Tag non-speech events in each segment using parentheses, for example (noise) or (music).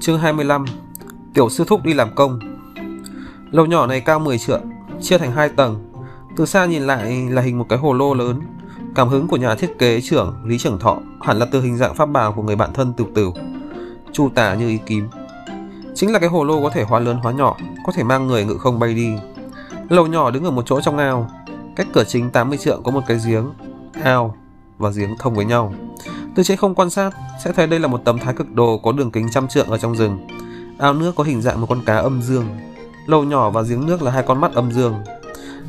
Chương 25 Tiểu sư thúc đi làm công Lầu nhỏ này cao 10 trượng, chia thành hai tầng. Từ xa nhìn lại là hình một cái hồ lô lớn. Cảm hứng của nhà thiết kế trưởng Lý Trưởng Thọ hẳn là từ hình dạng pháp bào của người bạn thân Tửu Tửu. Chu tả như ý kim. Chính là cái hồ lô có thể hóa lớn hóa nhỏ, có thể mang người ngự không bay đi. Lầu nhỏ đứng ở một chỗ trong ao, cách cửa chính 80 trượng có một cái giếng, ao và giếng thông với nhau. Từ trên không quan sát sẽ thấy đây là một tấm thái cực đồ có đường kính trăm trượng ở trong rừng. Ao nước có hình dạng một con cá âm dương. Lầu nhỏ và giếng nước là hai con mắt âm dương.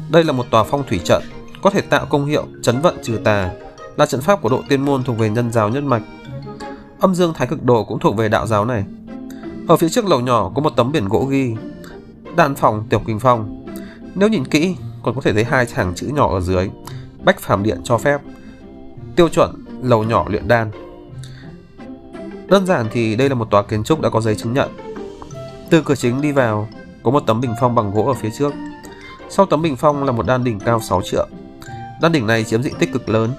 Đây là một tòa phong thủy trận, có thể tạo công hiệu chấn vận trừ tà, là trận pháp của độ tiên môn thuộc về nhân giáo nhất mạch. Âm dương thái cực đồ cũng thuộc về đạo giáo này. Ở phía trước lầu nhỏ có một tấm biển gỗ ghi đàn phòng tiểu kinh phong. Nếu nhìn kỹ, còn có thể thấy hai hàng chữ nhỏ ở dưới. Bách phàm điện cho phép. Tiêu chuẩn lầu nhỏ luyện đan. Đơn giản thì đây là một tòa kiến trúc đã có giấy chứng nhận. Từ cửa chính đi vào, có một tấm bình phong bằng gỗ ở phía trước. Sau tấm bình phong là một đan đỉnh cao 6 trượng. Đan đỉnh này chiếm diện tích cực lớn.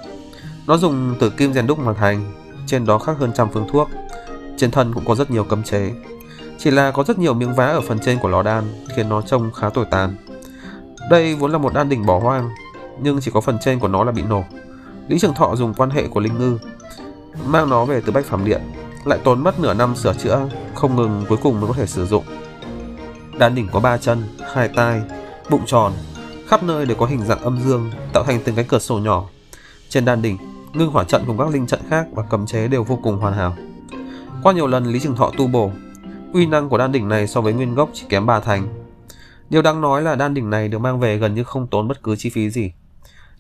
Nó dùng từ kim rèn đúc mà thành, trên đó khắc hơn trăm phương thuốc. Trên thân cũng có rất nhiều cấm chế. Chỉ là có rất nhiều miếng vá ở phần trên của lò đan, khiến nó trông khá tồi tàn. Đây vốn là một đan đỉnh bỏ hoang, nhưng chỉ có phần trên của nó là bị nổ. Lý Trường Thọ dùng quan hệ của Linh Ngư, mang nó về từ Bách Phàm Điện, lại tốn mất nửa năm sửa chữa, không ngừng cuối cùng mới có thể sử dụng. Đan đỉnh có ba chân, hai tai, bụng tròn, khắp nơi đều có hình dạng âm dương, tạo thành từng cái cửa sổ nhỏ. Trên đan đỉnh, ngưng hỏa trận cùng các linh trận khác và cấm chế đều vô cùng hoàn hảo. Qua nhiều lần Lý Trường Thọ tu bổ, uy năng của đan đỉnh này so với nguyên gốc chỉ kém ba thành. Điều đáng nói là đan đỉnh này được mang về gần như không tốn bất cứ chi phí gì.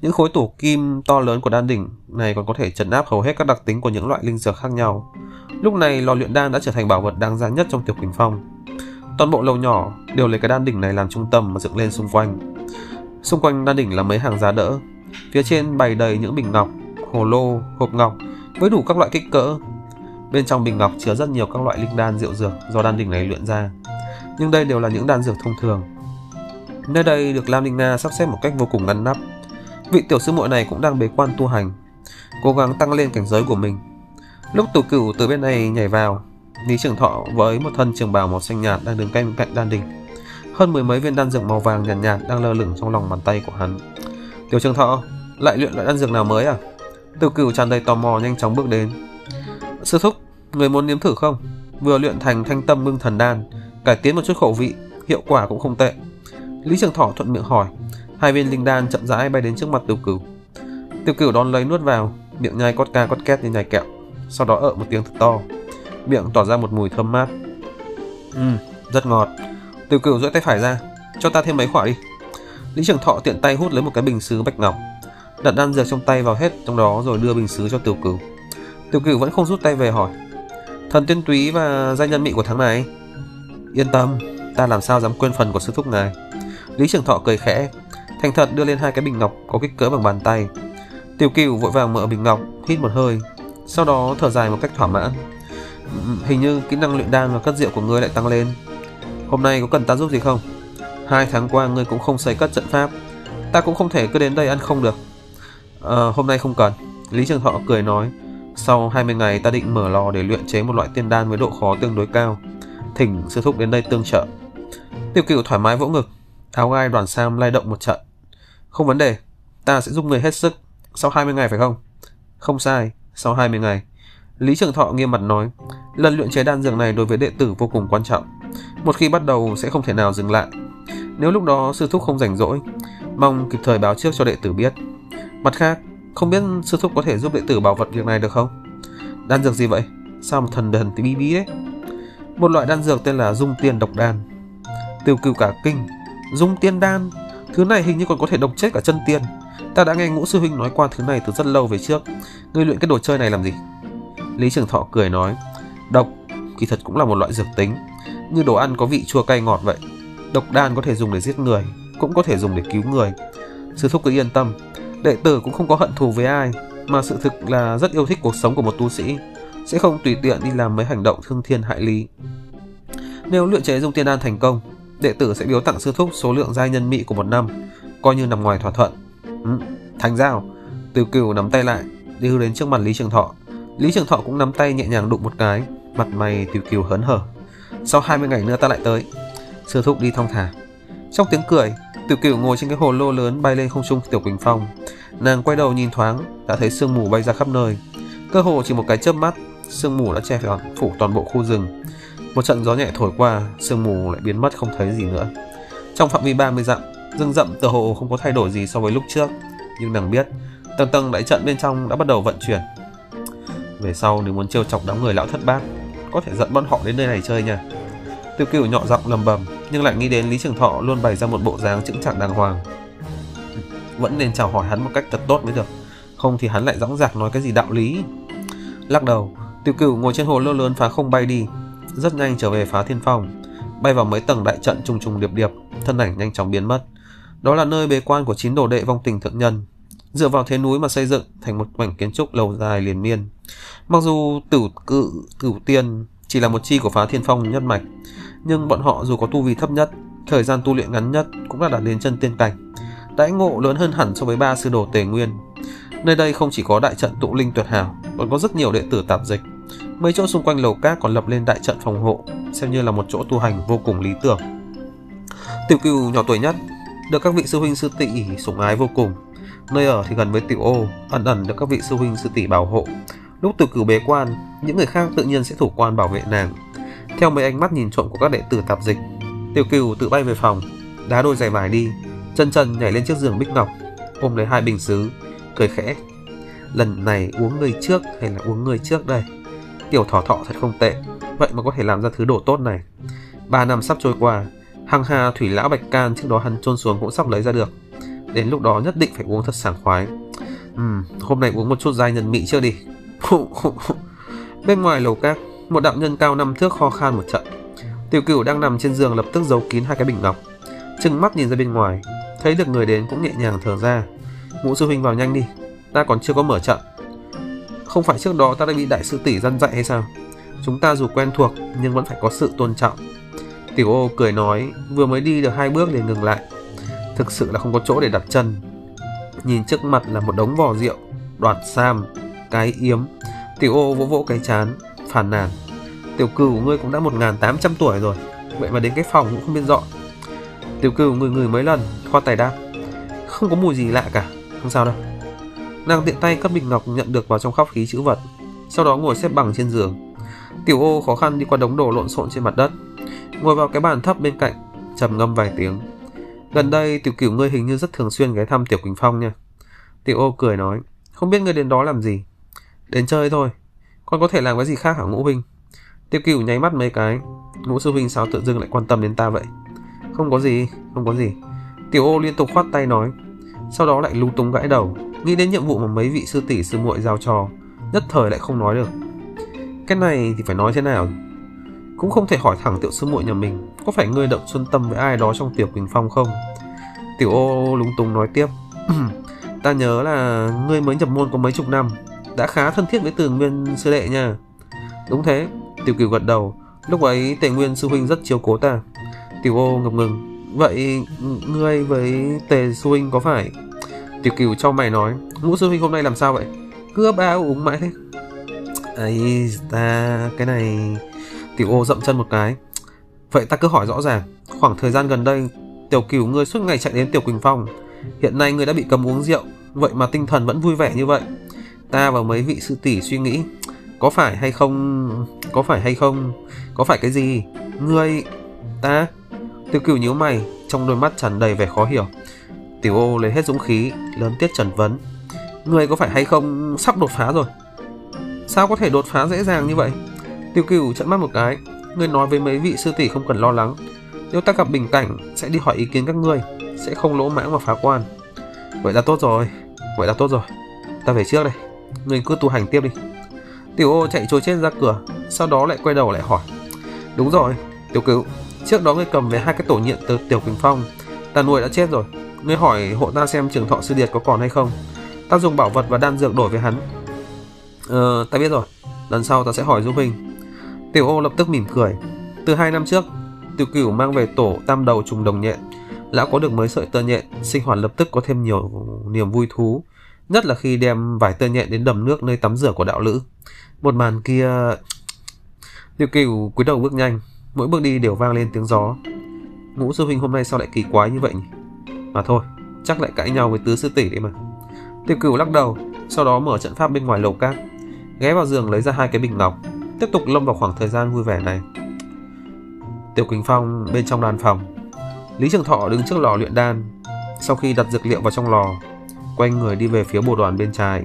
Những khối tổ kim to lớn của đan đỉnh này còn có thể chấn áp hầu hết các đặc tính của những loại linh dược khác nhau. Lúc này lò luyện đan đã trở thành bảo vật đáng giá nhất trong tiểu quỳnh phong. Toàn bộ lầu nhỏ đều lấy cái đan đỉnh này làm trung tâm mà dựng lên xung quanh. Xung quanh đan đỉnh là mấy hàng giá đỡ. Phía trên bày đầy những bình ngọc, hồ lô, hộp ngọc với đủ các loại kích cỡ. Bên trong bình ngọc chứa rất nhiều các loại linh đan rượu dược do đan đỉnh này luyện ra. Nhưng đây đều là những đan dược thông thường. Nơi đây được Lam Linh Na sắp xếp một cách vô cùng ngăn nắp. Vị tiểu sư muội này cũng đang bế quan tu hành, cố gắng tăng lên cảnh giới của mình. Lúc tù cửu từ bên này nhảy vào, Lý Trường Thọ với một thân trường bào màu xanh nhạt đang đứng cạnh cạnh đan đỉnh. Hơn mười mấy viên đan dược màu vàng nhàn nhạt, nhạt đang lơ lửng trong lòng bàn tay của hắn. Tiểu Trường Thọ, lại luyện loại đan dược nào mới à? Tiểu Cửu tràn đầy tò mò nhanh chóng bước đến. Sư thúc, người muốn nếm thử không? Vừa luyện thành thanh tâm ngưng thần đan, cải tiến một chút khẩu vị, hiệu quả cũng không tệ. Lý Trường Thọ thuận miệng hỏi. Hai viên linh đan chậm rãi bay đến trước mặt Tiểu Cửu. Tiểu Cửu đón lấy nuốt vào, miệng nhai cốt ca cốt két như nhai kẹo, sau đó ợ một tiếng thật to miệng tỏ ra một mùi thơm mát. Ừ, rất ngọt. Tiểu cửu duỗi tay phải ra, cho ta thêm mấy quả đi. Lý Trường Thọ tiện tay hút lấy một cái bình sứ bạch ngọc, đặt đan dược trong tay vào hết trong đó rồi đưa bình sứ cho Tiểu Cửu. Tiểu Cửu vẫn không rút tay về hỏi: "Thần tiên túy và danh nhân mị của tháng này?" "Yên tâm, ta làm sao dám quên phần của sư thúc ngài." Lý Trường Thọ cười khẽ, thành thật đưa lên hai cái bình ngọc có kích cỡ bằng bàn tay. Tiểu Cửu vội vàng mở bình ngọc, hít một hơi, sau đó thở dài một cách thỏa mãn. Hình như kỹ năng luyện đan và cất rượu của ngươi lại tăng lên. Hôm nay có cần ta giúp gì không? Hai tháng qua ngươi cũng không xây cất trận pháp. Ta cũng không thể cứ đến đây ăn không được. À, Hôm nay không cần. Lý Trường Thọ cười nói. Sau 20 ngày ta định mở lò để luyện chế một loại tiên đan với độ khó tương đối cao. Thỉnh sư thúc đến đây tương trợ. Tiêu cửu thoải mái vỗ ngực. Áo gai đoàn sam lay động một trận Không vấn đề Ta sẽ giúp người hết sức Sau 20 ngày phải không? Không sai Sau 20 ngày Lý Trường Thọ nghiêm mặt nói, lần luyện chế đan dược này đối với đệ tử vô cùng quan trọng. Một khi bắt đầu sẽ không thể nào dừng lại. Nếu lúc đó sư thúc không rảnh rỗi, mong kịp thời báo trước cho đệ tử biết. Mặt khác, không biết sư thúc có thể giúp đệ tử bảo vật việc này được không? Đan dược gì vậy? Sao mà thần thần tí bí bí đấy? Một loại đan dược tên là dung tiền độc đan. Tiêu cửu cả kinh, dung tiên đan, thứ này hình như còn có thể độc chết cả chân tiên. Ta đã nghe ngũ sư huynh nói qua thứ này từ rất lâu về trước. Ngươi luyện cái đồ chơi này làm gì? Lý Trường Thọ cười nói, độc kỳ thật cũng là một loại dược tính, như đồ ăn có vị chua cay ngọt vậy. Độc đan có thể dùng để giết người, cũng có thể dùng để cứu người. Sư thúc cứ yên tâm, đệ tử cũng không có hận thù với ai, mà sự thực là rất yêu thích cuộc sống của một tu sĩ, sẽ không tùy tiện đi làm mấy hành động thương thiên hại lý. Nếu luyện chế dung tiên đan thành công, đệ tử sẽ biếu tặng sư thúc số lượng giai nhân mị của một năm, coi như nằm ngoài thỏa thuận. Ừ, thành giao. Tiểu cửu nắm tay lại, đi đến trước mặt Lý Trường Thọ. Lý Trường Thọ cũng nắm tay nhẹ nhàng đụng một cái, mặt mày tiểu cửu hớn hở. Sau 20 ngày nữa ta lại tới. Sư thúc đi thong thả. Trong tiếng cười, tiểu cửu ngồi trên cái hồ lô lớn bay lên không trung tiểu quỳnh phong. Nàng quay đầu nhìn thoáng, đã thấy sương mù bay ra khắp nơi. Cơ hồ chỉ một cái chớp mắt, sương mù đã che phủ toàn bộ khu rừng. Một trận gió nhẹ thổi qua, sương mù lại biến mất không thấy gì nữa. Trong phạm vi 30 dặm, rừng rậm tựa hồ không có thay đổi gì so với lúc trước, nhưng nàng biết, tầng tầng đại trận bên trong đã bắt đầu vận chuyển. Về sau nếu muốn trêu chọc đám người lão thất bát, có thể dẫn bọn họ đến nơi này chơi nha. Tiêu Cửu nhỏ giọng lầm bầm, nhưng lại nghĩ đến Lý Trường Thọ luôn bày ra một bộ dáng chững chạc đàng hoàng. Vẫn nên chào hỏi hắn một cách thật tốt mới được, không thì hắn lại dõng dạc nói cái gì đạo lý. Lắc đầu, Tiêu Cửu ngồi trên hồ lô lớn phá không bay đi, rất nhanh trở về phá thiên phòng, bay vào mấy tầng đại trận trùng trùng điệp điệp, thân ảnh nhanh chóng biến mất. Đó là nơi bế quan của chín đồ đệ vong tình thượng nhân, dựa vào thế núi mà xây dựng thành một mảnh kiến trúc lâu dài liền miên. Mặc dù tử cự cửu tiên chỉ là một chi của phá thiên phong nhất mạch, nhưng bọn họ dù có tu vi thấp nhất, thời gian tu luyện ngắn nhất cũng đã đạt đến chân tiên cảnh. Đãi ngộ lớn hơn hẳn so với ba sư đồ tề nguyên. Nơi đây không chỉ có đại trận tụ linh tuyệt hảo, còn có rất nhiều đệ tử tạp dịch. Mấy chỗ xung quanh lầu cát còn lập lên đại trận phòng hộ, xem như là một chỗ tu hành vô cùng lý tưởng. Tiểu cừu nhỏ tuổi nhất, được các vị sư huynh sư tỷ sủng ái vô cùng. Nơi ở thì gần với tiểu ô, ẩn ẩn được các vị sư huynh sư tỷ bảo hộ. Lúc tiểu cửu bế quan, những người khác tự nhiên sẽ thủ quan bảo vệ nàng. Theo mấy ánh mắt nhìn trộm của các đệ tử tạp dịch, tiểu cửu tự bay về phòng, đá đôi giày vải đi, chân chân nhảy lên chiếc giường bích ngọc, ôm lấy hai bình sứ, cười khẽ. Lần này uống người trước hay là uống người trước đây? Tiểu thỏ thọ thật không tệ, vậy mà có thể làm ra thứ đồ tốt này. Ba năm sắp trôi qua, hằng hà thủy lão bạch can trước đó hắn trôn xuống cũng sắp lấy ra được. Đến lúc đó nhất định phải uống thật sảng khoái. Ừm, hôm nay uống một chút dai nhân mị chưa đi. Bên ngoài lầu các, một đạo nhân cao năm thước kho khan một trận. Tiểu cửu đang nằm trên giường lập tức giấu kín hai cái bình ngọc. Trừng mắt nhìn ra bên ngoài, thấy được người đến cũng nhẹ nhàng thở ra. Ngũ sư huynh vào nhanh đi, ta còn chưa có mở trận. Không phải trước đó ta đã bị đại sư tỷ dân dạy hay sao? Chúng ta dù quen thuộc nhưng vẫn phải có sự tôn trọng. Tiểu ô cười nói, vừa mới đi được hai bước liền ngừng lại. Thực sự là không có chỗ để đặt chân. Nhìn trước mặt là một đống vỏ rượu, đoạt sam, cái yếm. Tiểu ô vỗ vỗ cái chán, phàn nàn. Tiểu cửu ngươi cũng đã 1.800 tuổi rồi, vậy mà đến cái phòng cũng không biết dọn. Tiểu cửu người người mấy lần, khoa tài đáp. Không có mùi gì lạ cả, không sao đâu. Nàng tiện tay cất bình ngọc nhận được vào trong khóc khí chữ vật, sau đó ngồi xếp bằng trên giường. Tiểu ô khó khăn đi qua đống đồ lộn xộn trên mặt đất, ngồi vào cái bàn thấp bên cạnh, trầm ngâm vài tiếng. Gần đây tiểu cửu ngươi hình như rất thường xuyên ghé thăm tiểu Quỳnh Phong nha. Tiểu ô cười nói, không biết ngươi đến đó làm gì. Đến chơi thôi, Con có thể làm cái gì khác hả ngũ huynh? Tiểu cửu nháy mắt mấy cái, ngũ sư huynh sao tự dưng lại quan tâm đến ta vậy? Không có gì, không có gì. Tiểu ô liên tục khoát tay nói, sau đó lại lung túng gãi đầu, nghĩ đến nhiệm vụ mà mấy vị sư tỷ sư muội giao cho, nhất thời lại không nói được. Cái này thì phải nói thế nào? Cũng không thể hỏi thẳng tiểu sư muội nhà mình Có phải ngươi động xuân tâm với ai đó trong tiểu Quỳnh Phong không? Tiểu ô lúng túng nói tiếp. (clears throat) Ta nhớ là ngươi mới nhập môn có mấy chục năm Đã khá thân thiết với từ nguyên sư đệ nha. Đúng thế Tiểu cửu gật đầu. Lúc ấy tề nguyên sư huynh rất chiếu cố ta. Tiểu ô ngập ngừng. Vậy ngươi với tề sư huynh có phải Tiểu cửu cho mày nói Ngũ sư huynh hôm nay làm sao vậy Cứ ấp áo uống mãi thế ấy ta cái này Tiểu ô dậm chân một cái. Vậy ta cứ hỏi rõ ràng, khoảng thời gian gần đây, tiểu cửu ngươi suốt ngày chạy đến tiểu quỳnh phong. Hiện nay ngươi đã bị cấm uống rượu, vậy mà tinh thần vẫn vui vẻ như vậy. Ta và mấy vị sư tỷ suy nghĩ, có phải hay không, có phải hay không, có phải cái gì? Ngươi, ta, tiểu cửu nhíu mày, trong đôi mắt tràn đầy vẻ khó hiểu. Tiểu ô lấy hết dũng khí, lớn tiết trần vấn. Ngươi có phải hay không sắp đột phá rồi? Sao có thể đột phá dễ dàng như vậy? Tiêu cửu trận mắt một cái, ngươi nói với mấy vị sư tỷ không cần lo lắng. Nếu ta gặp bình cảnh, sẽ đi hỏi ý kiến các ngươi, sẽ không lỗ mãng mà phá quan. Vậy là tốt rồi, vậy là tốt rồi. Ta về trước đây, ngươi cứ tu hành tiếp đi. Tiểu ô chạy trôi chết ra cửa, sau đó lại quay đầu lại hỏi. Đúng rồi, tiểu cửu, trước đó ngươi cầm về hai cái tổ nhiệm từ tiểu quỳnh phong, ta nuôi đã chết rồi. Ngươi hỏi hộ ta xem trường thọ sư điệt có còn hay không. Ta dùng bảo vật và đan dược đổi với hắn. Ờ, ta biết rồi, lần sau ta sẽ hỏi giúp huynh Tiểu ô lập tức mỉm cười. Từ hai năm trước, tiểu cửu mang về tổ tam đầu trùng đồng nhện. Lão có được mấy sợi tơ nhện, sinh hoạt lập tức có thêm nhiều niềm vui thú, nhất là khi đem vải tơ nhện đến đầm nước nơi tắm rửa của đạo lữ. Một màn kia... tiểu cửu cúi đầu bước nhanh, mỗi bước đi đều vang lên tiếng gió. Ngũ sư huynh hôm nay sao lại kỳ quái như vậy nhỉ? Mà thôi, chắc lại cãi nhau với tứ sư tỷ đấy mà. Tiêu cửu lắc đầu, sau đó mở trận pháp bên ngoài lầu cát, ghé vào giường lấy ra hai cái bình ngọc, tiếp tục lâm vào khoảng thời gian vui vẻ này. Tiểu Quỳnh Phong bên trong đàn phòng, Lý Trường Thọ đứng trước lò luyện đan, sau khi đặt dược liệu vào trong lò, quay người đi về phía bồ đoàn bên trái.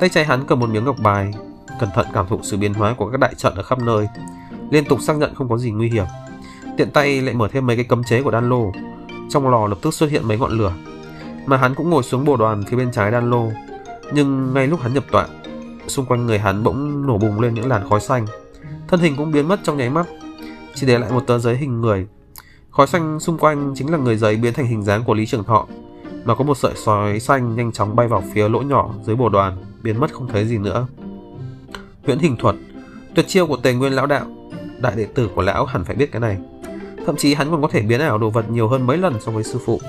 Tay trái hắn cầm một miếng ngọc bài, cẩn thận cảm thụ sự biến hóa của các đại trận ở khắp nơi, liên tục xác nhận không có gì nguy hiểm. Tiện tay lại mở thêm mấy cái cấm chế của đan lô, trong lò lập tức xuất hiện mấy ngọn lửa. Mà hắn cũng ngồi xuống bồ đoàn phía bên trái đan lô, nhưng ngay lúc hắn nhập tọa, xung quanh người hắn bỗng nổ bùng lên những làn khói xanh. Thân hình cũng biến mất trong nháy mắt, chỉ để lại một tờ giấy hình người. Khói xanh xung quanh chính là người giấy biến thành hình dáng của Lý Trường Thọ, mà có một sợi sói xanh nhanh chóng bay vào phía lỗ nhỏ dưới bồ đoàn, biến mất không thấy gì nữa. Huyễn hình thuật, tuyệt chiêu của Tề Nguyên lão đạo, đại đệ tử của lão hẳn phải biết cái này. Thậm chí hắn còn có thể biến ảo đồ vật nhiều hơn mấy lần so với sư phụ.